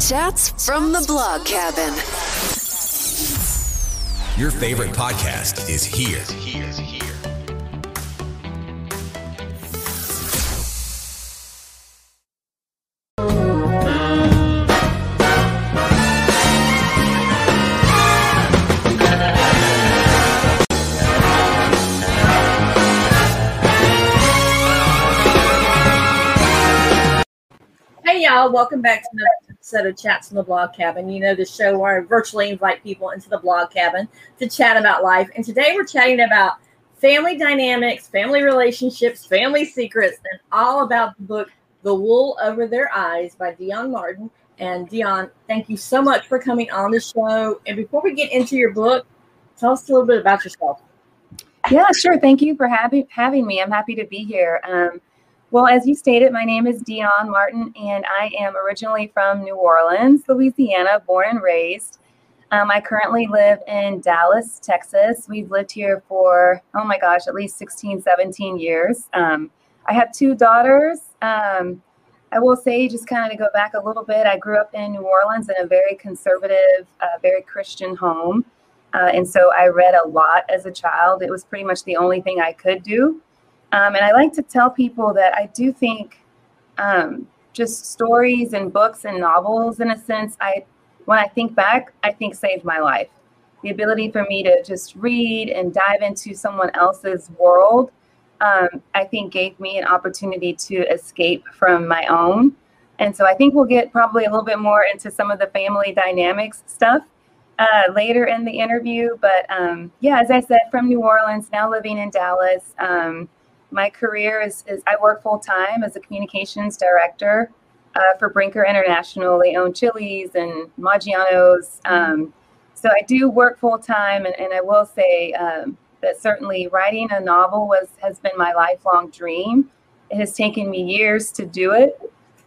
Chats from the Blog Cabin. Your favorite podcast is here. Hey y'all, welcome back to another episode of Chats from the Blog Cabin. You know the show where I virtually invite people into the blog cabin to chat about life. And today we're chatting about family dynamics, family relationships, family secrets, and all about the book The Wool Over Their Eyes by Dione Martin. And Dione, thank you so much for coming on the show. And before we get into your book, tell us a little bit about yourself. Yeah, sure. Thank you for having having me. I'm happy to be here. Um, well, as you stated, my name is Dione Martin, and I am originally from New Orleans, Louisiana, born and raised. Um, I currently live in Dallas, Texas. We've lived here for, oh my gosh, at least 16, 17 years. Um, I have two daughters. Um, I will say, just kind of to go back a little bit, I grew up in New Orleans in a very conservative, uh, very Christian home. Uh, and so I read a lot as a child. It was pretty much the only thing I could do. Um, and I like to tell people that I do think um, just stories and books and novels, in a sense, I when I think back, I think saved my life. The ability for me to just read and dive into someone else's world, um, I think gave me an opportunity to escape from my own. And so I think we'll get probably a little bit more into some of the family dynamics stuff uh, later in the interview. But um, yeah, as I said, from New Orleans, now living in Dallas. Um, my career is, is I work full time as a communications director uh, for Brinker International. They own Chili's and Maggiano's. Um, so I do work full time, and, and I will say um, that certainly writing a novel was has been my lifelong dream. It has taken me years to do it,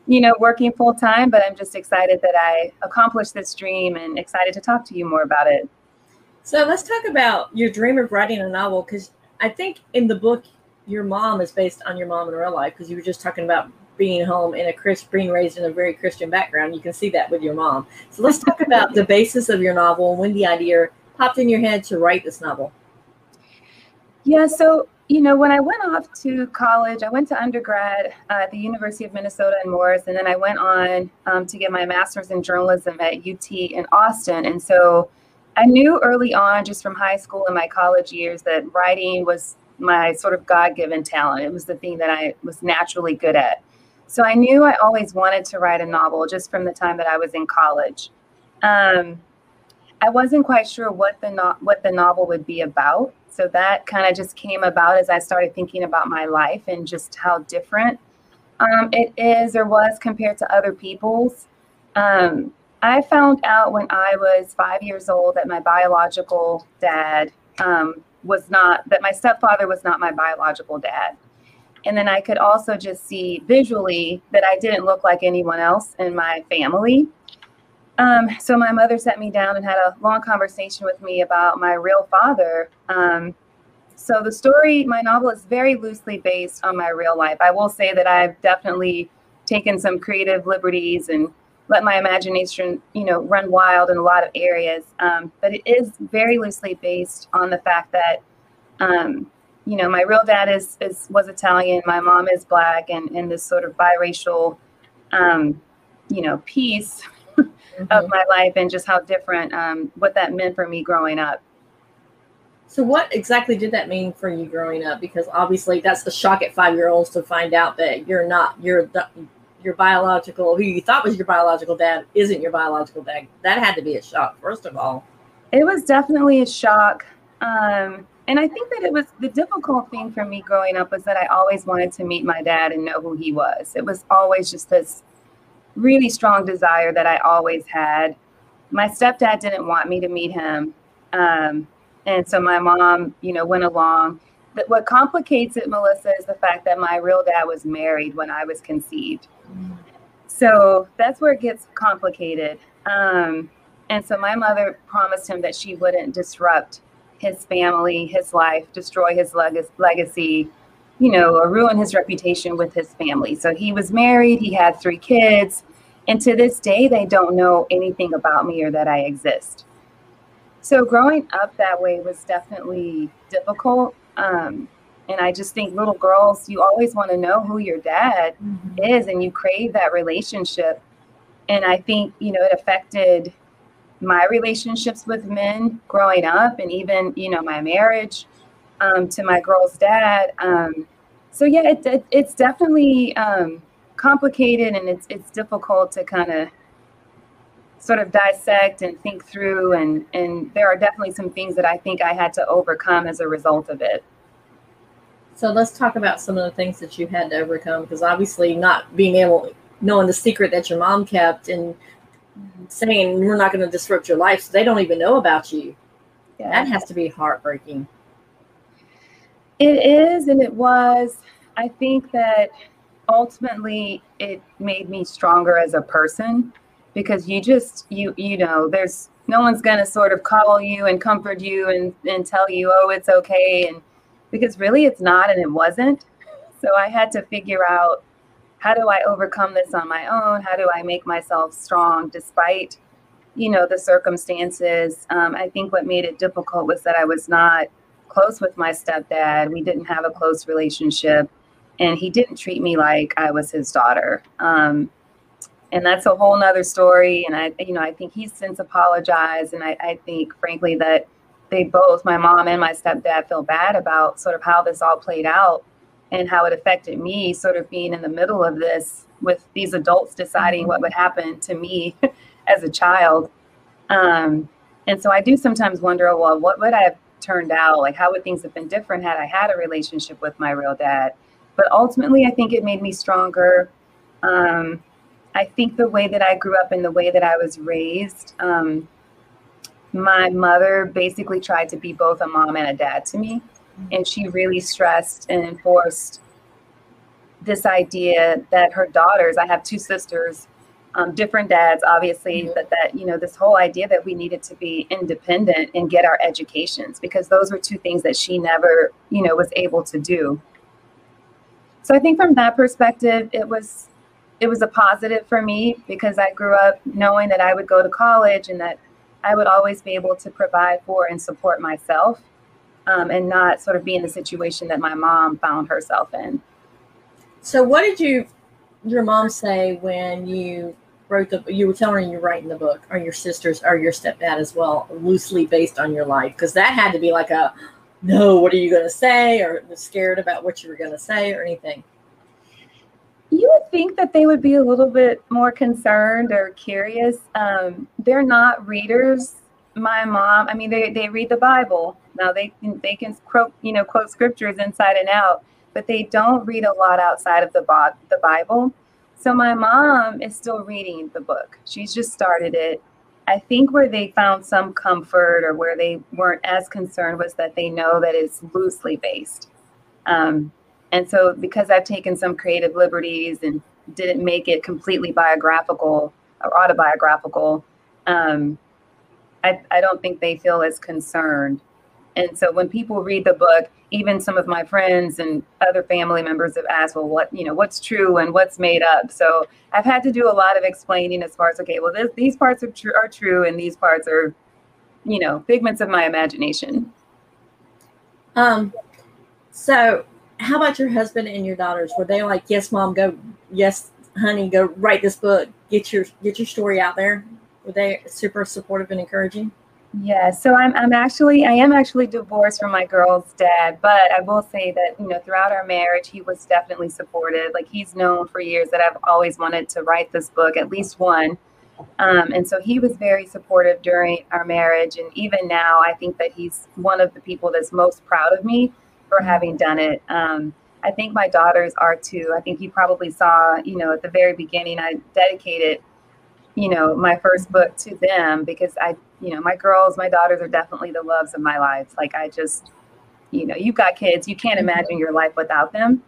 you know, working full time, but I'm just excited that I accomplished this dream and excited to talk to you more about it. So let's talk about your dream of writing a novel because I think in the book your mom is based on your mom in real life because you were just talking about being home in a Chris being raised in a very Christian background. You can see that with your mom. So let's talk about the basis of your novel and when the idea popped in your head to write this novel. Yeah, so you know, when I went off to college, I went to undergrad at the University of Minnesota in Morris, and then I went on um, to get my master's in journalism at UT in Austin. And so I knew early on, just from high school and my college years, that writing was my sort of God given talent. It was the thing that I was naturally good at. So I knew I always wanted to write a novel just from the time that I was in college. Um, I wasn't quite sure what the no- what the novel would be about. So that kind of just came about as I started thinking about my life and just how different um, it is or was compared to other people's. Um, I found out when I was five years old that my biological dad um, was not that my stepfather was not my biological dad. And then I could also just see visually that I didn't look like anyone else in my family. Um, so my mother sat me down and had a long conversation with me about my real father. Um, so the story, my novel is very loosely based on my real life. I will say that I've definitely taken some creative liberties and let my imagination, you know, run wild in a lot of areas. Um, but it is very loosely based on the fact that, um, you know, my real dad is, is was Italian, my mom is black, and in this sort of biracial, um, you know, piece mm-hmm. of my life, and just how different um, what that meant for me growing up. So, what exactly did that mean for you growing up? Because obviously, that's the shock at five year olds to find out that you're not you're your biological, who you thought was your biological dad, isn't your biological dad. That had to be a shock, first of all. It was definitely a shock. Um, and I think that it was the difficult thing for me growing up was that I always wanted to meet my dad and know who he was. It was always just this really strong desire that I always had. My stepdad didn't want me to meet him. Um, and so my mom, you know, went along. What complicates it, Melissa, is the fact that my real dad was married when I was conceived. So that's where it gets complicated. Um, and so my mother promised him that she wouldn't disrupt his family, his life, destroy his leg- legacy, you know, or ruin his reputation with his family. So he was married, he had three kids, And to this day, they don't know anything about me or that I exist. So growing up that way was definitely difficult. Um, and I just think little girls, you always want to know who your dad mm-hmm. is and you crave that relationship. And I think, you know, it affected my relationships with men growing up and even, you know, my marriage um, to my girl's dad. Um, so yeah, it, it, it's definitely um, complicated and it's, it's difficult to kind of sort of dissect and think through and and there are definitely some things that I think I had to overcome as a result of it. So let's talk about some of the things that you had to overcome because obviously not being able knowing the secret that your mom kept and saying we're not going to disrupt your life so they don't even know about you. Yeah. That has to be heartbreaking. It is and it was. I think that ultimately it made me stronger as a person because you just you you know there's no one's going to sort of call you and comfort you and and tell you oh it's okay and because really it's not and it wasn't so i had to figure out how do i overcome this on my own how do i make myself strong despite you know the circumstances um, i think what made it difficult was that i was not close with my stepdad we didn't have a close relationship and he didn't treat me like i was his daughter um, and that's a whole nother story. And I, you know, I think he's since apologized. And I, I think, frankly, that they both, my mom and my stepdad, feel bad about sort of how this all played out and how it affected me, sort of being in the middle of this with these adults deciding what would happen to me as a child. Um, and so I do sometimes wonder, well, what would I have turned out? Like, how would things have been different had I had a relationship with my real dad? But ultimately, I think it made me stronger. Um, I think the way that I grew up and the way that I was raised, um, my mother basically tried to be both a mom and a dad to me. And she really stressed and enforced this idea that her daughters, I have two sisters, um, different dads, obviously, mm-hmm. but that, you know, this whole idea that we needed to be independent and get our educations because those were two things that she never, you know, was able to do. So I think from that perspective, it was it was a positive for me because I grew up knowing that I would go to college and that I would always be able to provide for and support myself um, and not sort of be in the situation that my mom found herself in. So, what did you, your mom say when you wrote the, you were telling her you're writing the book, or your sisters, or your stepdad as well, loosely based on your life? Because that had to be like a, no, what are you going to say, or scared about what you were going to say, or anything. You would think that they would be a little bit more concerned or curious. Um, they're not readers. My mom, I mean, they, they read the Bible. Now they can they can quote you know quote scriptures inside and out, but they don't read a lot outside of the the Bible. So my mom is still reading the book. She's just started it. I think where they found some comfort or where they weren't as concerned was that they know that it's loosely based. Um, and so, because I've taken some creative liberties and didn't make it completely biographical or autobiographical, um, I, I don't think they feel as concerned. And so, when people read the book, even some of my friends and other family members have asked, "Well, what you know, what's true and what's made up?" So I've had to do a lot of explaining as far as, okay, well, this, these parts are true, are true, and these parts are, you know, figments of my imagination. Um, so how about your husband and your daughters? Were they like, yes, mom, go, yes, honey, go write this book, get your get your story out there? Were they super supportive and encouraging? Yeah, so I'm I'm actually I am actually divorced from my girl's dad, but I will say that you know throughout our marriage he was definitely supportive. Like he's known for years that I've always wanted to write this book, at least one. Um, and so he was very supportive during our marriage, and even now I think that he's one of the people that's most proud of me for having done it. Um, I think my daughters are too. I think you probably saw, you know, at the very beginning, I dedicated, you know, my first book to them because I, you know, my girls, my daughters are definitely the loves of my life. Like I just, you know, you've got kids, you can't imagine your life without them.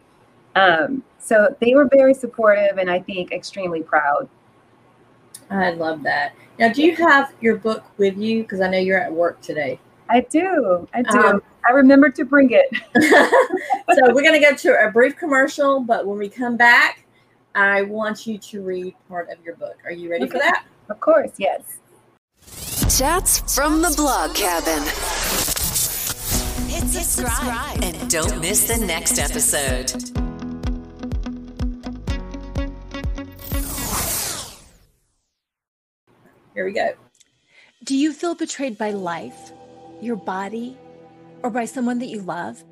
Um, so they were very supportive and I think extremely proud. I love that. Now, do you have your book with you? Because I know you're at work today. I do. I do. Um, I remember to bring it. so we're going to go to a brief commercial, but when we come back, I want you to read part of your book. Are you ready okay. for that? Of course, yes. Chats from the blog cabin. Hit subscribe and don't miss the next episode. Here we go. Do you feel betrayed by life, your body, or by someone that you love?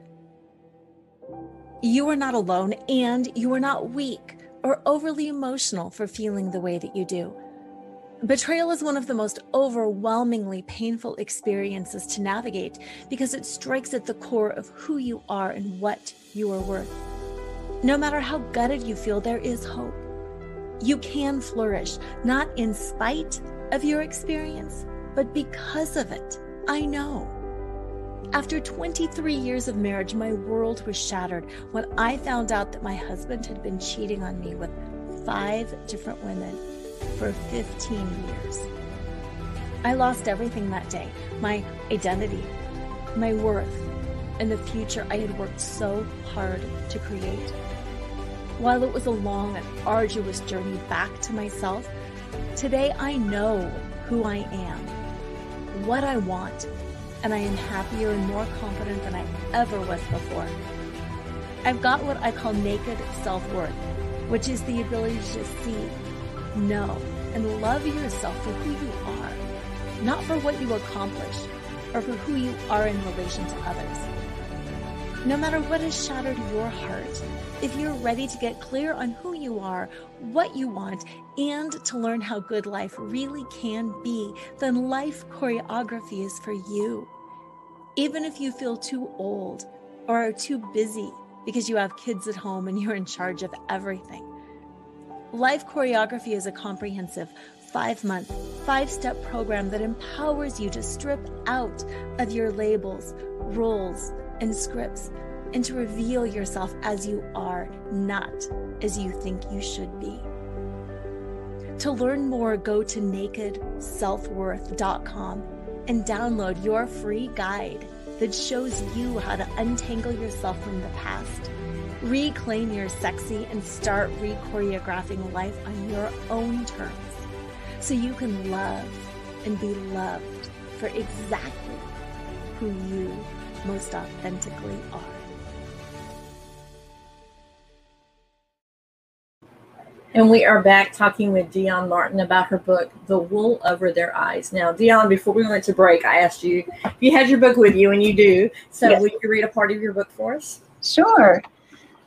You are not alone and you are not weak or overly emotional for feeling the way that you do. Betrayal is one of the most overwhelmingly painful experiences to navigate because it strikes at the core of who you are and what you are worth. No matter how gutted you feel, there is hope. You can flourish, not in spite of your experience, but because of it. I know. After 23 years of marriage, my world was shattered when I found out that my husband had been cheating on me with five different women for 15 years. I lost everything that day my identity, my worth, and the future I had worked so hard to create. While it was a long and arduous journey back to myself, today I know who I am, what I want, and I am happier and more confident than I ever was before. I've got what I call naked self worth, which is the ability to see know, and love yourself for who you are, not for what you accomplish or for who you are in relation to others. No matter what has shattered your heart, if you're ready to get clear on who you are, what you want, and to learn how good life really can be, then life choreography is for you. Even if you feel too old or are too busy because you have kids at home and you're in charge of everything. Life Choreography is a comprehensive five month, five step program that empowers you to strip out of your labels, roles, and scripts and to reveal yourself as you are, not as you think you should be. To learn more, go to nakedselfworth.com and download your free guide that shows you how to untangle yourself from the past Reclaim your sexy and start re-choreographing life on your own terms so you can love and be loved for exactly who you most authentically are. And we are back talking with Dione Martin about her book, The Wool Over Their Eyes. Now, Dione, before we went to break, I asked you if you had your book with you, and you do. So, yes. would you read a part of your book for us? Sure.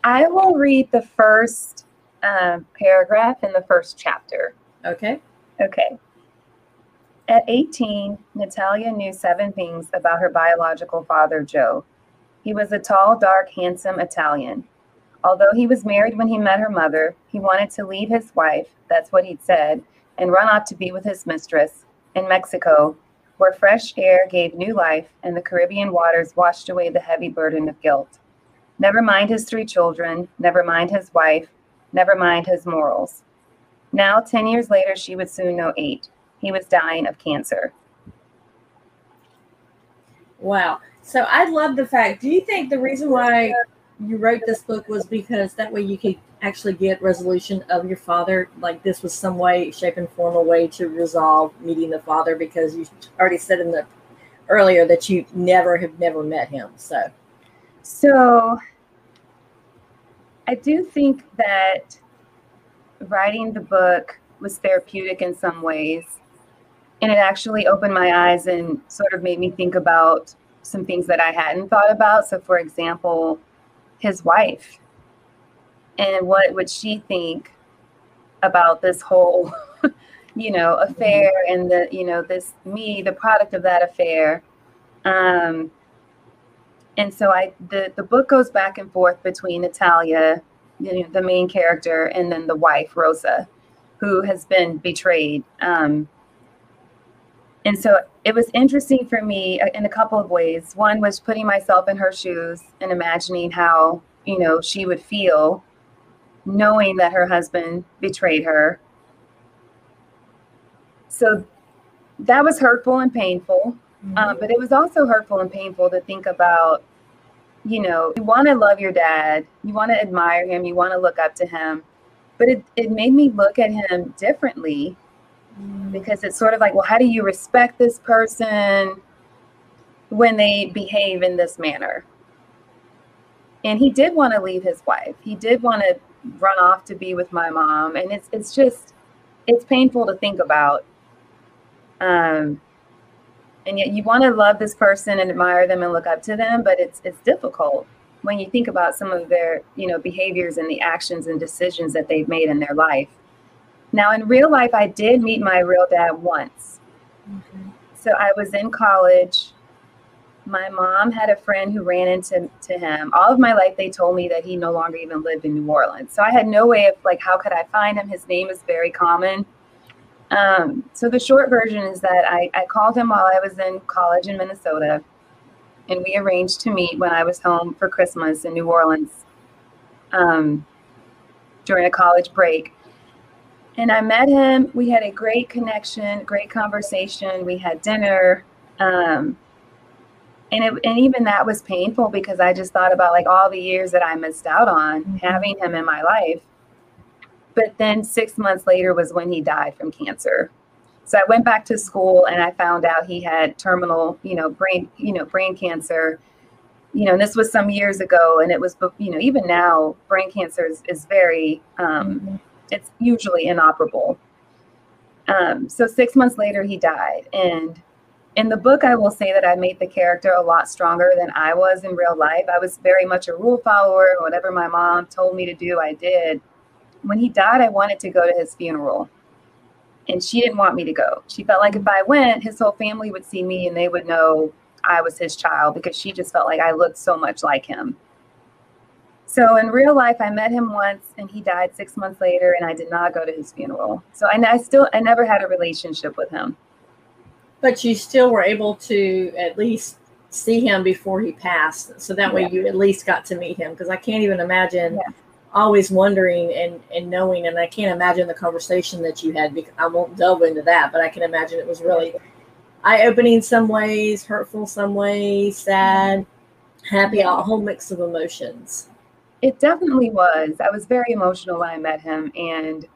I will read the first um, paragraph in the first chapter. Okay. Okay. At 18, Natalia knew seven things about her biological father, Joe. He was a tall, dark, handsome Italian. Although he was married when he met her mother, he wanted to leave his wife, that's what he'd said, and run off to be with his mistress in Mexico, where fresh air gave new life and the Caribbean waters washed away the heavy burden of guilt. Never mind his three children, never mind his wife, never mind his morals. Now, 10 years later, she would soon know eight. He was dying of cancer. Wow. So I love the fact. Do you think the reason why you wrote this book was because that way you could actually get resolution of your father? Like this was some way, shape, and form a way to resolve meeting the father because you already said in the earlier that you never have never met him. So so I do think that writing the book was therapeutic in some ways. And it actually opened my eyes and sort of made me think about some things that I hadn't thought about. So, for example, his wife and what would she think about this whole, you know, affair and the, you know, this me, the product of that affair. Um, and so I the the book goes back and forth between Natalia, you know, the main character, and then the wife Rosa, who has been betrayed. Um, and so it was interesting for me uh, in a couple of ways. One was putting myself in her shoes and imagining how you know she would feel, knowing that her husband betrayed her. So that was hurtful and painful. Mm-hmm. Um, but it was also hurtful and painful to think about, you know, you want to love your dad, you want to admire him, you want to look up to him, but but it, it made me look at him differently because it's sort of like, well, how do you respect this person when they behave in this manner? And he did want to leave his wife. He did want to run off to be with my mom. And it's it's just it's painful to think about. Um and yet you want to love this person and admire them and look up to them, but it's it's difficult when you think about some of their, you know, behaviors and the actions and decisions that they've made in their life. Now, in real life, I did meet my real dad once. Mm-hmm. So I was in college. My mom had a friend who ran into to him. All of my life, they told me that he no longer even lived in New Orleans. So I had no way of like, how could I find him? His name is very common. Um, so the short version is that I, I called him while I was in college in Minnesota, and we arranged to meet when I was home for Christmas in New Orleans um, during a college break. And I met him. We had a great connection, great conversation. We had dinner. Um, and it, and even that was painful because I just thought about like all the years that I missed out on mm-hmm. having him in my life. But then six months later was when he died from cancer. So I went back to school and I found out he had terminal, you know, brain, you know, brain cancer. You know, and this was some years ago, and it was, you know, even now, brain cancer is, is very um, mm-hmm it's usually inoperable. Um, so six months later, he died. And in the book, I will say that I made the character a lot stronger than I was in real life. I was very much a rule follower. Whatever my mom told me to do, I did. When he died, I wanted to go to his funeral. And she didn't want me to go. She felt like if I went, his whole family would see me and they would know I was his child because she just felt like I looked so much like him. So in real life, I met him once and he died six months later, and I did not go to his funeral. So I, I still, I never had a relationship with him. But you still were able to at least see him before he passed. So that way you at least got to meet him. Because I can't even imagine yeah. always wondering and, and knowing. And I can't imagine the conversation that you had. Because I won't delve into that, but I can imagine it was really eye opening some ways, hurtful some ways, sad, happy, a whole mix of emotions. It definitely was. I was very emotional when I met him and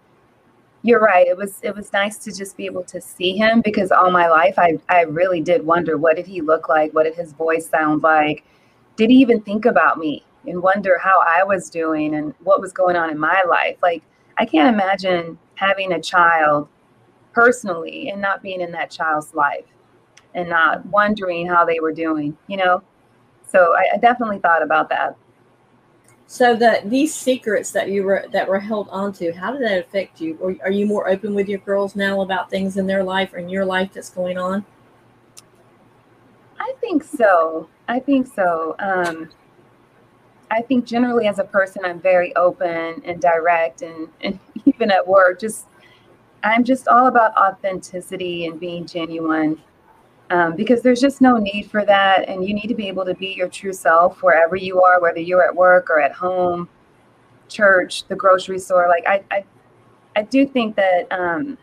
you're right. It was it was nice to just be able to see him because all my life I I really did wonder what did he look like? What did his voice sound like? Did he even think about me and wonder how I was doing and what was going on in my life? Like I can't imagine having a child personally and not being in that child's life and not wondering how they were doing, you know? So I, I definitely thought about that. So that these secrets that you were that were held onto, how did that affect you? Or are you more open with your girls now about things in their life or in your life that's going on? I think so. I think so. Um, I think generally as a person, I'm very open and direct, and, and even at work, just I'm just all about authenticity and being genuine um, because there's just no need for that. And you need to be able to be your true self wherever you are, whether you're at work or at home, church, the grocery store. Like I, I, I do think that um,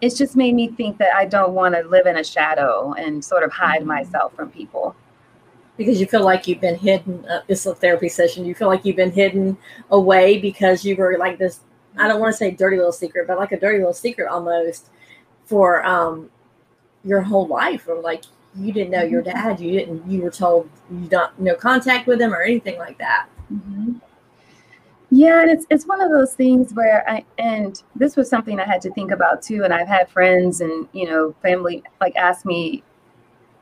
it's just made me think that I don't want to live in a shadow and sort of hide mm-hmm. myself from people. Because you feel like you've been hidden. Uh, this a therapy session. You feel like you've been hidden away because you were like this. I don't want to say dirty little secret, but like a dirty little secret almost for um, your whole life, or like you didn't know your mm-hmm. dad, you didn't, you were told you don't no contact with him or anything like that. Mm-hmm. Yeah, and it's it's one of those things where I and this was something I had to think about too. And I've had friends and you know family like ask me,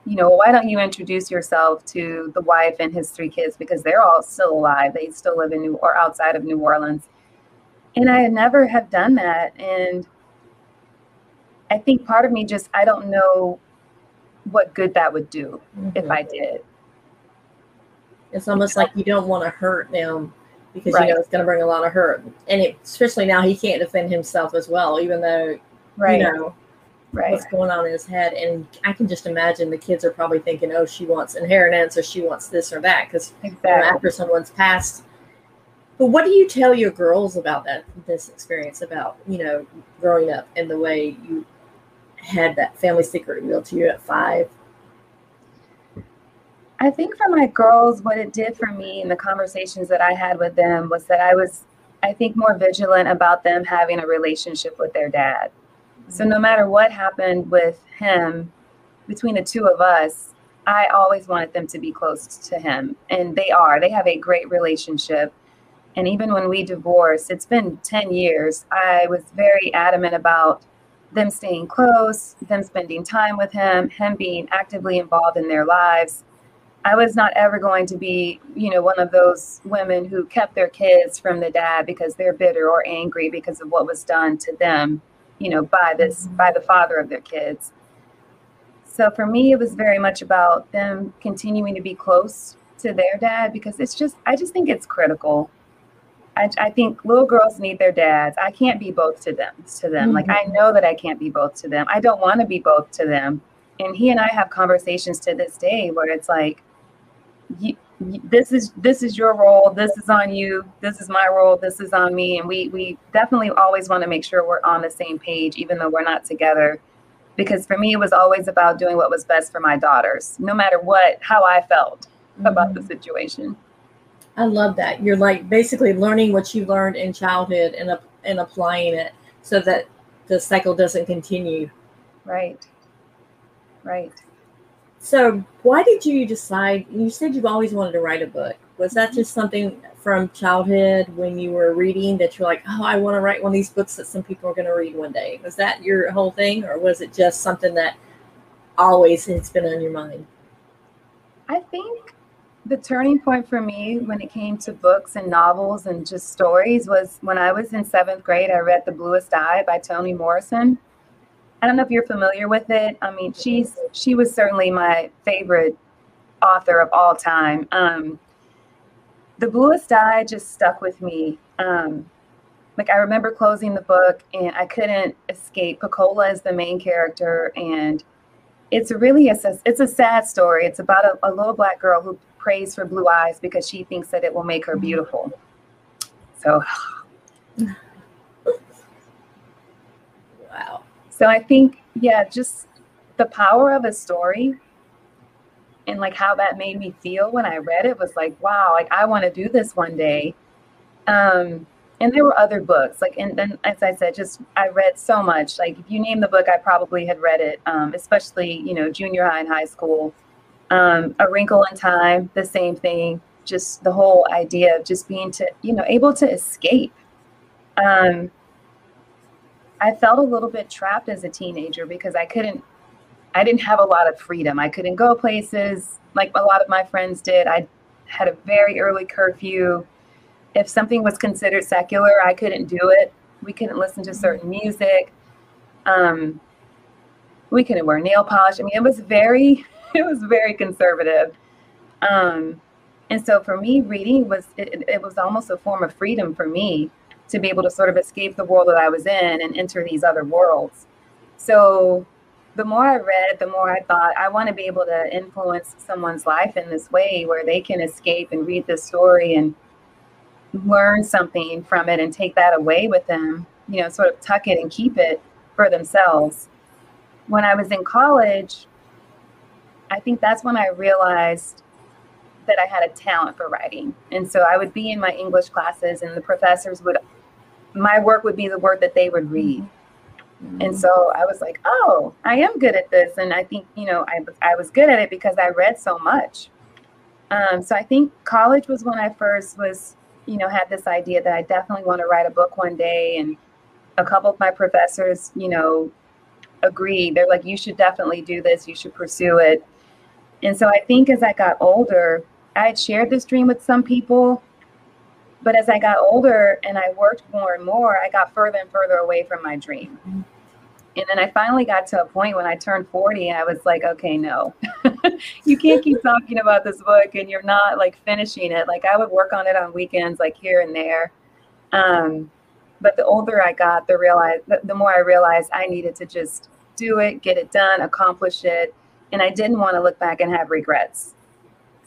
you know, why don't you introduce yourself to the wife and his three kids because they're all still alive. They still live in New or outside of New Orleans, and I never have done that. And I think part of me just I don't know what good that would do mm-hmm. if I did. It's almost like you don't want to hurt them because right. you know it's going to bring a lot of hurt, and it, especially now he can't defend himself as well, even though right. you know right. what's going on in his head. And I can just imagine the kids are probably thinking, "Oh, she wants inheritance, or she wants this or that," because exactly. you know, after someone's passed. But what do you tell your girls about that this experience about you know growing up and the way you had that family secret revealed to you at five? I think for my girls, what it did for me in the conversations that I had with them was that I was I think, more vigilant about them having a relationship with their dad. So no matter what happened with him, between the two of us, I always wanted them to be close to him. And they are. They have a great relationship. And even when we divorced, it's been 10 years, I was very adamant about them staying close, them spending time with him, him being actively involved in their lives. I was not ever going to be, you know, one of those women who kept their kids from the dad because they're bitter or angry because of what was done to them, you know, by this mm-hmm. by the father of their kids. So for me it was very much about them continuing to be close to their dad because it's just I just think it's critical. I, I think little girls need their dads. I can't be both to them to them. Mm-hmm. Like I know that I can't be both to them. I don't want to be both to them. And he and I have conversations to this day where it's like you, this is this is your role this is on you this is my role this is on me and we we definitely always want to make sure we're on the same page even though we're not together because for me it was always about doing what was best for my daughters no matter what how i felt mm-hmm. about the situation i love that you're like basically learning what you learned in childhood and, and applying it so that the cycle doesn't continue right right so, why did you decide? You said you've always wanted to write a book. Was that mm-hmm. just something from childhood when you were reading that you're like, oh, I want to write one of these books that some people are going to read one day? Was that your whole thing, or was it just something that always has been on your mind? I think the turning point for me when it came to books and novels and just stories was when I was in seventh grade. I read The Bluest Eye by Toni Morrison. I don't know if you're familiar with it. I mean, she's she was certainly my favorite author of all time. Um, the Bluest Eye just stuck with me. Um, like I remember closing the book and I couldn't escape. Pecola is the main character, and it's really a it's a sad story. It's about a, a little black girl who prays for blue eyes because she thinks that it will make her beautiful. So. wow. So I think, yeah, just the power of a story and like how that made me feel when I read it was like, wow, like I want to do this one day. Um, and there were other books, like, and then as I said, just I read so much. Like, if you name the book, I probably had read it, um, especially you know junior high and high school. Um, a Wrinkle in Time, the same thing. Just the whole idea of just being to you know able to escape. Um, I felt a little bit trapped as a teenager because I couldn't I didn't have a lot of freedom. I couldn't go places like a lot of my friends did. I had a very early curfew. If something was considered secular, I couldn't do it. We couldn't listen to certain music. Um, we couldn't wear nail polish. I mean, it was very, it was very conservative. Um, and so for me, reading was it, it was almost a form of freedom for me to be able to sort of escape the world that I was in and enter these other worlds. So the more I read, the more I thought I want to be able to influence someone's life in this way where they can escape and read this story and learn something from it and take that away with them, you know, sort of tuck it and keep it for themselves. When I was in college, I think that's when I realized that I had a talent for writing. And so I would be in my English classes and the professors would my work would be the work that they would read. Mm-hmm. And so I was like, oh, I am good at this. And I think, you know, I, I was good at it because I read so much. Um, so I think college was when I first was, you know, had this idea that I definitely want to write a book one day. And a couple of my professors, you know, agreed. They're like, you should definitely do this. You should pursue it. And so I think as I got older, I had shared this dream with some people, but as I got older and I worked more and more, I got further and further away from my dream. And then I finally got to a point when I turned 40, I was like, okay, no, you can't keep talking about this book and you're not like finishing it. Like I would work on it on weekends, like here and there. Um, but the older I got, the realize the more I realized I needed to just do it, get it done, accomplish it, and I didn't want to look back and have regrets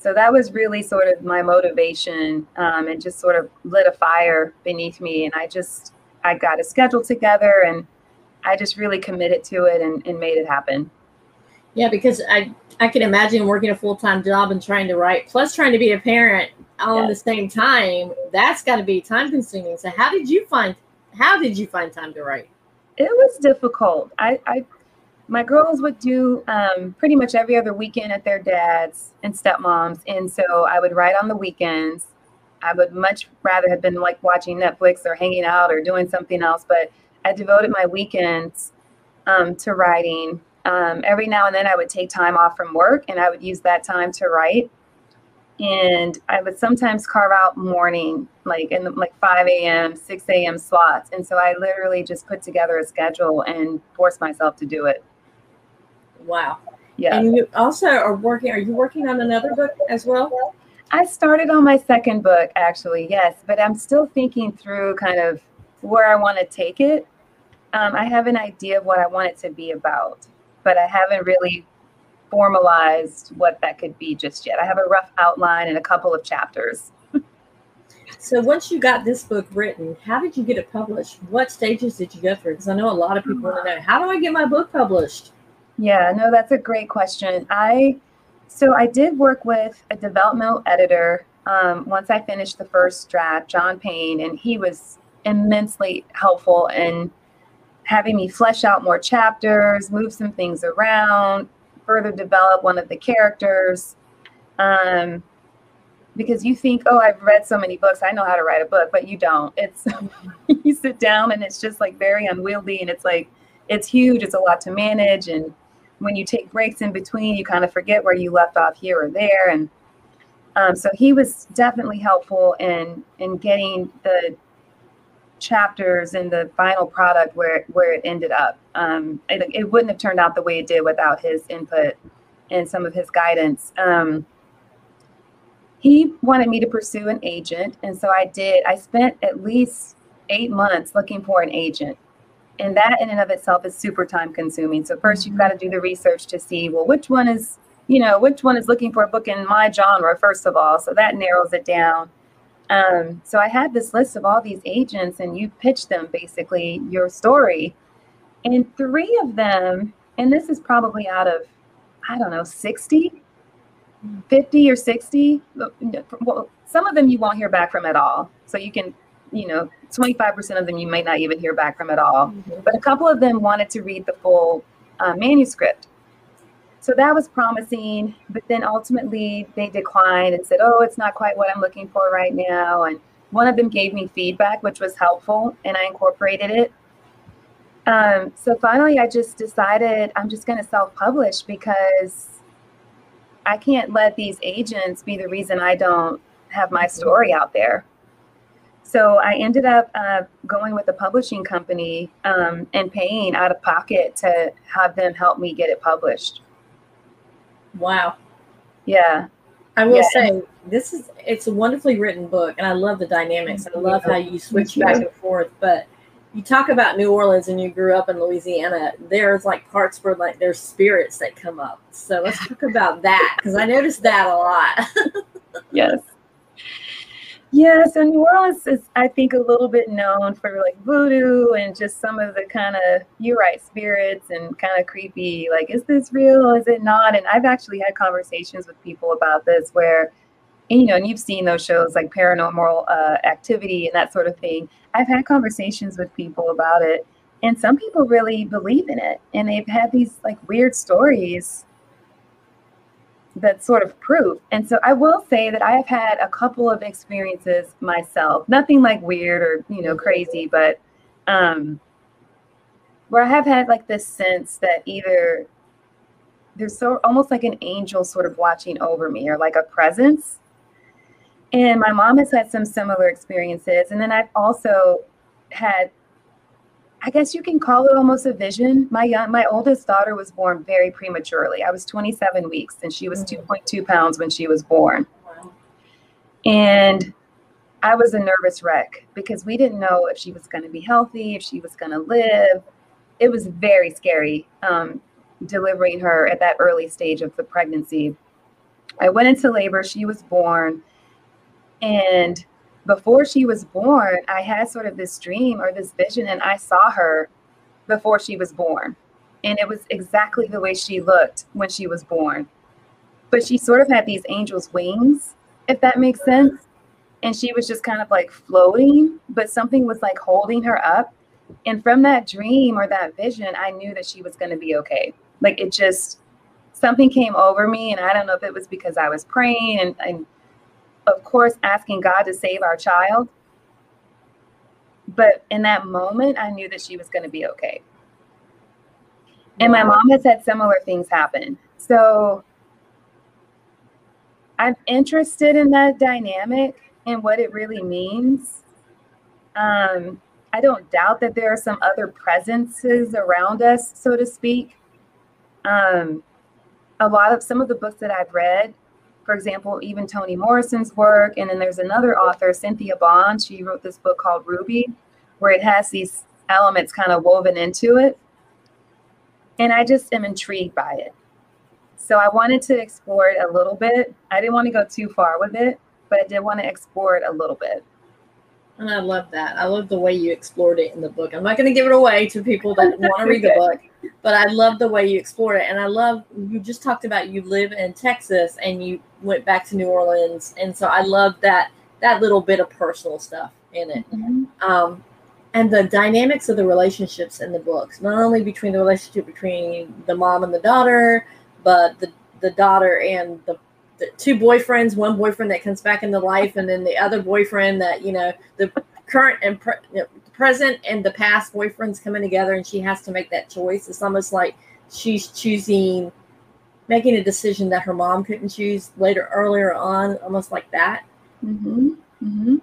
so that was really sort of my motivation um, and just sort of lit a fire beneath me and i just i got a schedule together and i just really committed to it and, and made it happen Yeah, because I I can imagine working a full time job and trying to write, plus trying to be a parent all at the same time. That's got to be time consuming. So how did you find how did you find time to write? It was difficult. I, I my girls would do um, pretty much every other weekend at their dad's and stepmom's, and so I would write on the weekends. I would much rather have been like watching Netflix or hanging out or doing something else, but I devoted my weekends um, to writing. Um, every now and then, I would take time off from work, and I would use that time to write. And I would sometimes carve out morning, like in the, like 5 a.m., 6 a.m. slots. And so I literally just put together a schedule and forced myself to do it. Wow. Yeah. And you also are working. Are you working on another book as well? I started on my second book, actually, yes, but I'm still thinking through kind of where I want to take it. Um, I have an idea of what I want it to be about, but I haven't really formalized what that could be just yet. I have a rough outline and a couple of chapters. So once you got this book written, how did you get it published? What stages did you go through? Because I know a lot of people want to know how do I get my book published? Yeah, no, that's a great question. I so I did work with a developmental editor um, once I finished the first draft, John Payne, and he was immensely helpful in having me flesh out more chapters, move some things around, further develop one of the characters. Um, because you think, oh, I've read so many books, I know how to write a book, but you don't. It's you sit down and it's just like very unwieldy, and it's like it's huge. It's a lot to manage, and when you take breaks in between, you kind of forget where you left off here or there. And um, so he was definitely helpful in in getting the chapters and the final product where where it ended up. Um, it, it, wouldn't have turned out the way it did without his input and some of his guidance. Um, he wanted me to pursue an agent, and so I did. I spent at least eight months looking for an agent and that in and of itself is super time consuming. So 1st you've got to do the research to see well which one is you know which one is looking for a book in my genre first of all. So that narrows it down. Um, so i had this list of all these agents and you pitch them basically your story. And three of them and this is probably out of i don't know 60 50 or 60 well, some of them you won't hear back from at all. So you can you know 25% of them you might not even hear back from at all. Mm-hmm. But a couple of them wanted to read the full uh, manuscript. So that was promising. But then ultimately they declined and said, oh, it's not quite what I'm looking for right now. And one of them gave me feedback, which was helpful, and I incorporated it. Um, so finally, I just decided I'm just going to self publish because I can't let these agents be the reason I don't have my story out there. So I ended up uh, going with a publishing company um, and paying out of pocket to have them help me get it published. Wow. Yeah. I will yeah. say this is it's a wonderfully written book and I love the dynamics. I love how you switch back and forth. But you talk about New Orleans and you grew up in Louisiana. There's like parts where like there's spirits that come up. So let's talk about that because I noticed that a lot. yes. Yeah, so New Orleans is, I think, a little bit known for like voodoo and just some of the kind of, you're right, spirits and kind of creepy. Like, is this real? Is it not? And I've actually had conversations with people about this where, you know, and you've seen those shows like paranormal uh, activity and that sort of thing. I've had conversations with people about it, and some people really believe in it, and they've had these like weird stories that sort of proof. And so I will say that I have had a couple of experiences myself, nothing like weird or, you know, crazy, but um where I have had like this sense that either there's so almost like an angel sort of watching over me or like a presence. And my mom has had some similar experiences. And then I've also had I guess you can call it almost a vision. My young, my oldest daughter was born very prematurely. I was 27 weeks, and she was mm. 2.2 pounds when she was born. And I was a nervous wreck because we didn't know if she was going to be healthy, if she was going to live. It was very scary um, delivering her at that early stage of the pregnancy. I went into labor. She was born, and before she was born, I had sort of this dream or this vision, and I saw her before she was born. and it was exactly the way she looked when she was born. But she sort of had these angel's wings, if that makes sense. And she was just kind of like floating, but something was like holding her up. And from that dream or that vision, I knew that she was going to be okay. Like it just, something came over me. And I don't know if it was because I was praying and, and of course, asking God to save our child. But in that moment, I knew that she was going to be okay. And my mom has had similar things happen. So I'm interested in that dynamic and what it really means. Um, I don't doubt that there are some other presences around us, so to speak. Um, a lot of some of the books that I've read, for example, even Toni Morrison's work, and then there's another author, Cynthia Bond. She wrote this book called Ruby, where it has these elements kind of woven into it. And I just am intrigued by it. So I wanted to explore it a little bit. I didn't want to go too far with it, but I did want to explore it a little bit. And I love that. I love the way you explored it in the book. I'm not going to give it away to people that want to read the book, but I love the way you explored it. And I love you just talked about you live in Texas and you went back to New Orleans, and so I love that that little bit of personal stuff in it. Mm-hmm. Um, and the dynamics of the relationships in the books, not only between the relationship between the mom and the daughter, but the the daughter and the the two boyfriends, one boyfriend that comes back into life, and then the other boyfriend that you know the current and pre- present and the past boyfriends coming together, and she has to make that choice. It's almost like she's choosing, making a decision that her mom couldn't choose later, earlier on, almost like that. Mm-hmm. Mm-hmm.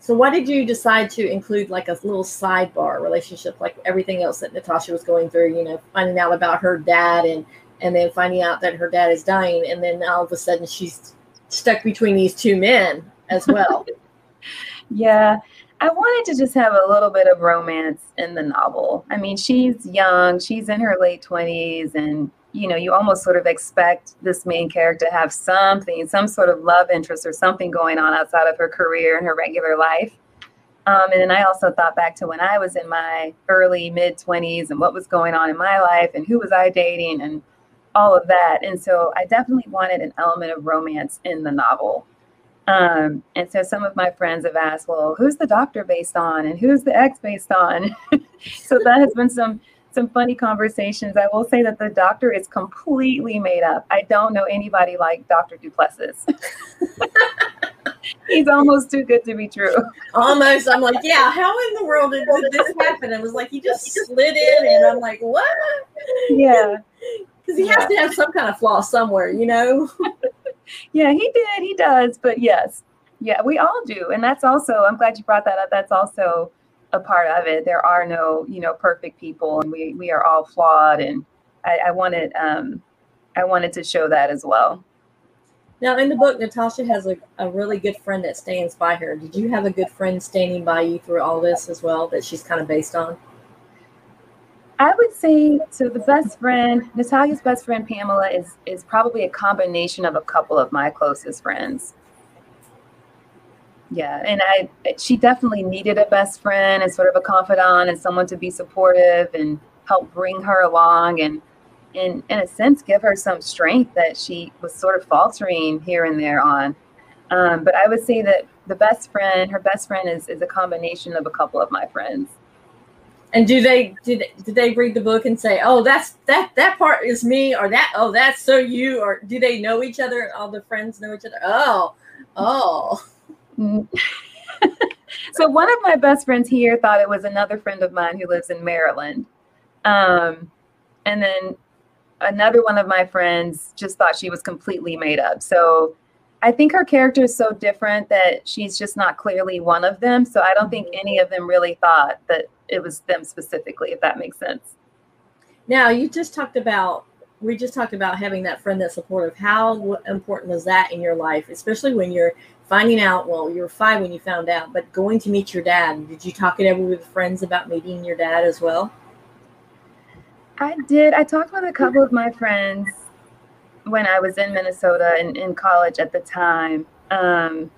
So, why did you decide to include like a little sidebar relationship, like everything else that Natasha was going through? You know, finding out about her dad and and then finding out that her dad is dying, and then all of a sudden she's stuck between these two men as well. yeah, I wanted to just have a little bit of romance in the novel. I mean, she's young, she's in her late 20s, and you know, you almost sort of expect this main character to have something, some sort of love interest or something going on outside of her career and her regular life. Um, and then I also thought back to when I was in my early mid 20s and what was going on in my life and who was I dating and all of that. And so I definitely wanted an element of romance in the novel. Um, and so some of my friends have asked, well, who's the doctor based on and who's the ex based on? so that has been some some funny conversations. I will say that the doctor is completely made up. I don't know anybody like Dr. Duplessis. He's almost too good to be true. Almost. I'm like, yeah, how in the world did, did this happen? It was like he just slid in and I'm like, what? Yeah because he yeah. has to have some kind of flaw somewhere, you know. yeah, he did. He does. But yes, yeah, we all do, and that's also. I'm glad you brought that up. That's also a part of it. There are no, you know, perfect people, and we we are all flawed. And I, I wanted, um, I wanted to show that as well. Now, in the book, Natasha has a, a really good friend that stands by her. Did you have a good friend standing by you through all this as well that she's kind of based on? I would say so. The best friend, Natalia's best friend Pamela, is is probably a combination of a couple of my closest friends. Yeah, and I she definitely needed a best friend and sort of a confidant and someone to be supportive and help bring her along and in in a sense give her some strength that she was sort of faltering here and there on. Um, but I would say that the best friend, her best friend, is is a combination of a couple of my friends. And do they did did they read the book and say, "Oh, that's that that part is me," or that "Oh, that's so you," or do they know each other? All the friends know each other. Oh, oh. so one of my best friends here thought it was another friend of mine who lives in Maryland, um, and then another one of my friends just thought she was completely made up. So I think her character is so different that she's just not clearly one of them. So I don't think mm-hmm. any of them really thought that it was them specifically, if that makes sense. Now, you just talked about, we just talked about having that friend that's supportive. How important was that in your life, especially when you're finding out? Well, you were five when you found out, but going to meet your dad, did you talk it over with friends about meeting your dad as well? I did. I talked with a couple of my friends when I was in Minnesota and in college at the time. Um,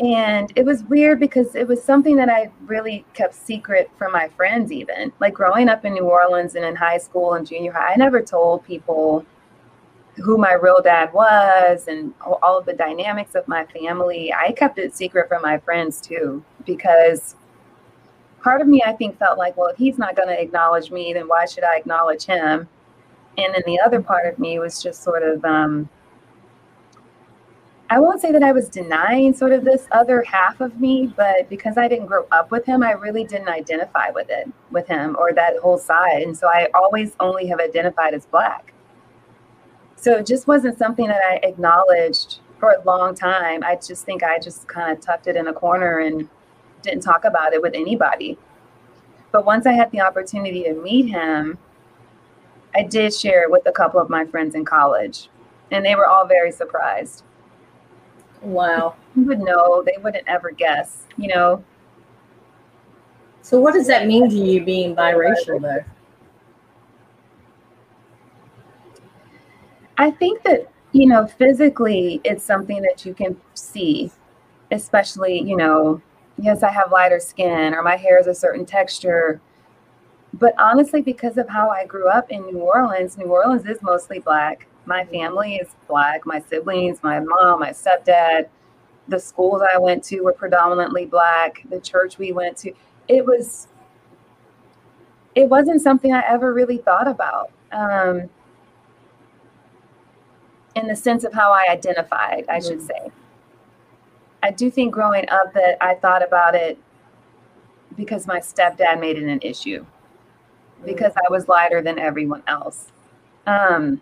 And it was weird because it was something that I really kept secret from my friends, even. Like growing up in New Orleans and in high school and junior high, I never told people who my real dad was and all of the dynamics of my family. I kept it secret from my friends too, because part of me, I think, felt like, well, if he's not going to acknowledge me, then why should I acknowledge him? And then the other part of me was just sort of, um, I won't say that I was denying sort of this other half of me, but because I didn't grow up with him, I really didn't identify with it, with him or that whole side. And so I always only have identified as Black. So it just wasn't something that I acknowledged for a long time. I just think I just kind of tucked it in a corner and didn't talk about it with anybody. But once I had the opportunity to meet him, I did share it with a couple of my friends in college, and they were all very surprised. Wow. You would know, they wouldn't ever guess, you know. So, what does that mean to you being biracial, though? I think that, you know, physically, it's something that you can see, especially, you know, yes, I have lighter skin or my hair is a certain texture. But honestly, because of how I grew up in New Orleans, New Orleans is mostly black. My family is black. My siblings, my mom, my stepdad, the schools I went to were predominantly black. The church we went to, it was, it wasn't something I ever really thought about. Um, in the sense of how I identified, I should mm. say. I do think growing up that I thought about it because my stepdad made it an issue because I was lighter than everyone else. Um,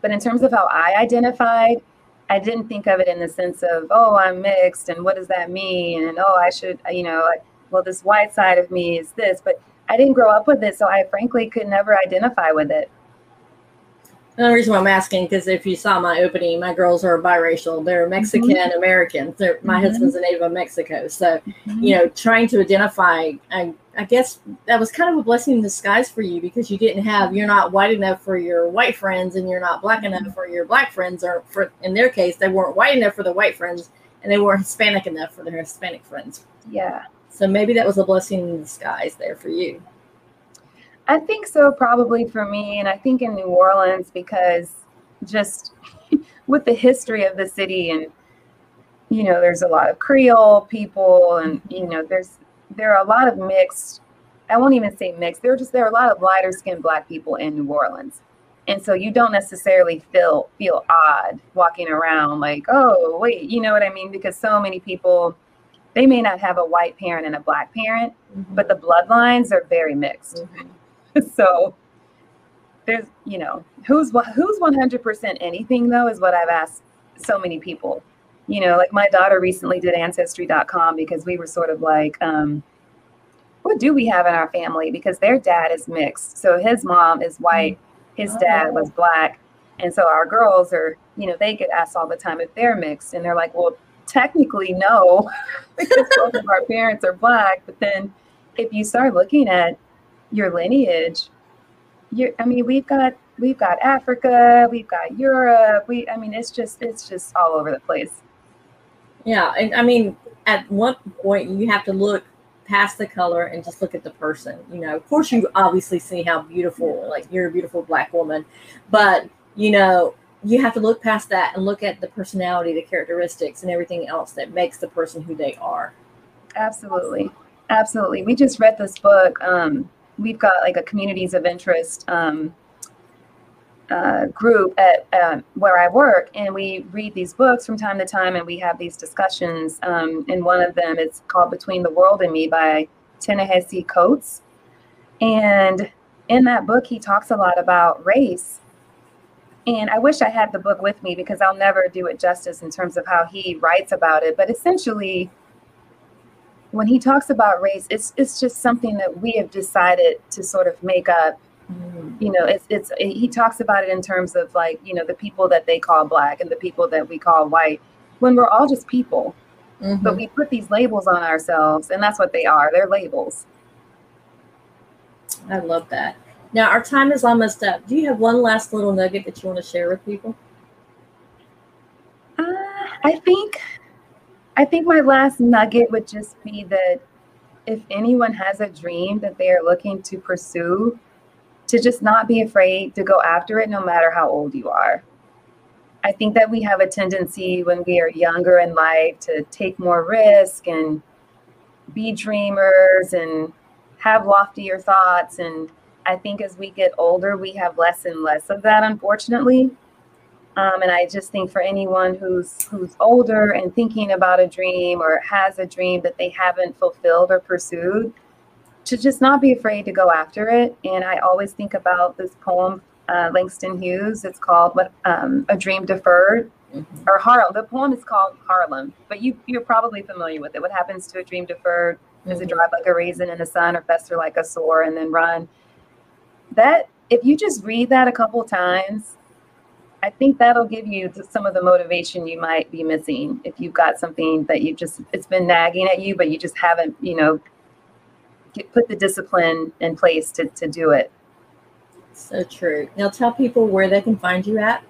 but in terms of how I identified, I didn't think of it in the sense of, oh, I'm mixed and what does that mean? And oh, I should, you know, well, this white side of me is this, but I didn't grow up with it. So I frankly could never identify with it. The only reason why I'm asking because if you saw my opening, my girls are biracial. They're Mexican mm-hmm. American. my mm-hmm. husband's a native of Mexico. So, mm-hmm. you know, trying to identify, I, I guess that was kind of a blessing in disguise for you because you didn't have, you're not white enough for your white friends and you're not black enough mm-hmm. for your black friends. Or for, in their case, they weren't white enough for the white friends and they weren't Hispanic enough for their Hispanic friends. Yeah. So maybe that was a blessing in disguise there for you. I think so, probably for me. And I think in New Orleans, because just with the history of the city and, you know, there's a lot of Creole people and, you know, there's, there are a lot of mixed, I won't even say mixed, there are just, there are a lot of lighter skinned black people in New Orleans. And so you don't necessarily feel, feel odd walking around like, oh, wait, you know what I mean? Because so many people, they may not have a white parent and a black parent, mm-hmm. but the bloodlines are very mixed. Mm-hmm. so there's, you know, who's who's 100% anything though is what I've asked so many people. You know, like my daughter recently did ancestry.com because we were sort of like, um, what do we have in our family? Because their dad is mixed. So his mom is white, his dad was black. And so our girls are, you know, they get asked all the time if they're mixed. And they're like, well, technically, no, because both of our parents are black. But then if you start looking at your lineage, you I mean, we've got we've got Africa, we've got Europe. We I mean, it's just it's just all over the place. Yeah, and I mean, at one point you have to look past the color and just look at the person. You know, of course, you obviously see how beautiful, like you're a beautiful black woman, but you know, you have to look past that and look at the personality, the characteristics, and everything else that makes the person who they are. Absolutely, absolutely. We just read this book. Um, we've got like a communities of interest um, uh, group at uh, where I work, and we read these books from time to time, and we have these discussions. Um, and one of them is called "Between the World and Me" by Ta-Nehisi Coates, and in that book, he talks a lot about race. And I wish I had the book with me because I'll never do it justice in terms of how he writes about it. But essentially, when he talks about race, it's it's just something that we have decided to sort of make up. Mm-hmm. You know, it's it's he talks about it in terms of like you know the people that they call black and the people that we call white, when we're all just people, mm-hmm. but we put these labels on ourselves, and that's what they are. They're labels. I love that. Now our time is almost up. Do you have one last little nugget that you want to share with people? Uh, I think I think my last nugget would just be that if anyone has a dream that they are looking to pursue, to just not be afraid to go after it no matter how old you are. I think that we have a tendency when we are younger in life to take more risk and be dreamers and have loftier thoughts. And I think as we get older, we have less and less of that, unfortunately. Um, and I just think for anyone who's who's older and thinking about a dream or has a dream that they haven't fulfilled or pursued, to just not be afraid to go after it. And I always think about this poem, uh, Langston Hughes. It's called "What um, A Dream Deferred," mm-hmm. or Harlem. The poem is called Harlem, but you you're probably familiar with it. What happens to a dream deferred? Does mm-hmm. it drive like a raisin in the sun, or fester like a sore and then run? That if you just read that a couple times I think that'll give you some of the motivation you might be missing if you've got something that you just it's been nagging at you, but you just haven't, you know, get, put the discipline in place to to do it. So true. Now tell people where they can find you at.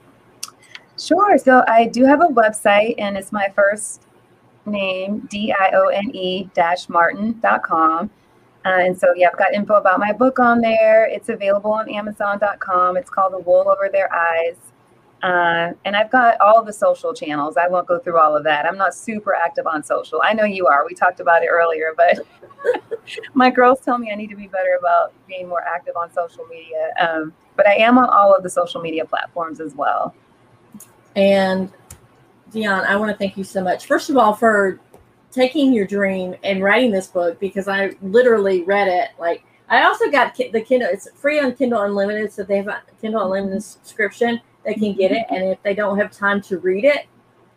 Sure. So I do have a website, and it's my first name, D I O N E dash Martin Martin.com. Uh, and so, yeah, I've got info about my book on there. It's available on Amazon.com. It's called The Wool Over Their Eyes. Uh, and I've got all the social channels. I won't go through all of that. I'm not super active on social. I know you are. We talked about it earlier, but my girls tell me I need to be better about being more active on social media. Um, but I am on all of the social media platforms as well. And Dione, I want to thank you so much. First of all, for taking your dream and writing this book because I literally read it. Like I also got the Kindle. It's free on Kindle Unlimited, so they have a Kindle Unlimited subscription they can get it. And if they don't have time to read it,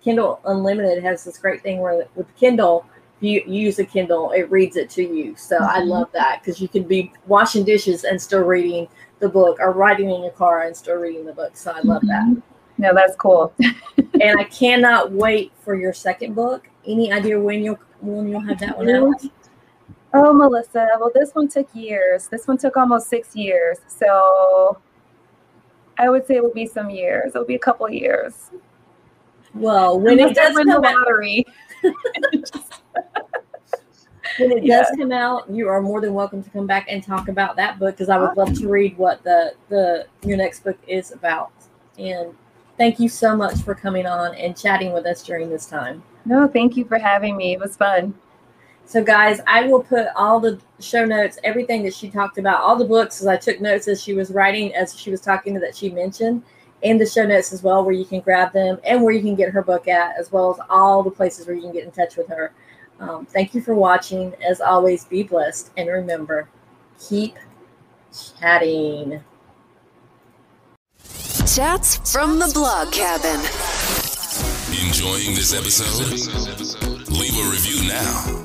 Kindle Unlimited has this great thing where with Kindle, if you use a Kindle, it reads it to you. So mm-hmm. I love that because you can be washing dishes and still reading the book or riding in your car and still reading the book. So I love mm-hmm. that. No, that's cool. and I cannot wait for your second book. Any idea when you'll when you'll have that one out? Oh, Melissa. Well, this one took years. This one took almost six years. So I would say it would be some years. It'll be a couple years. Well, when it does win the lottery. when it yeah. does come out, you are more than welcome to come back and talk about that book because I would love to read what the the your next book is about. And thank you so much for coming on and chatting with us during this time. No, thank you for having me. It was fun. So, guys, I will put all the show notes, everything that she talked about, all the books, as I took notes as she was writing, as she was talking to that she mentioned, in the show notes as well, where you can grab them and where you can get her book at, as well as all the places where you can get in touch with her. Um, thank you for watching. As always, be blessed and remember, keep chatting. Chats from the blog cabin. Enjoying this episode? Leave a review now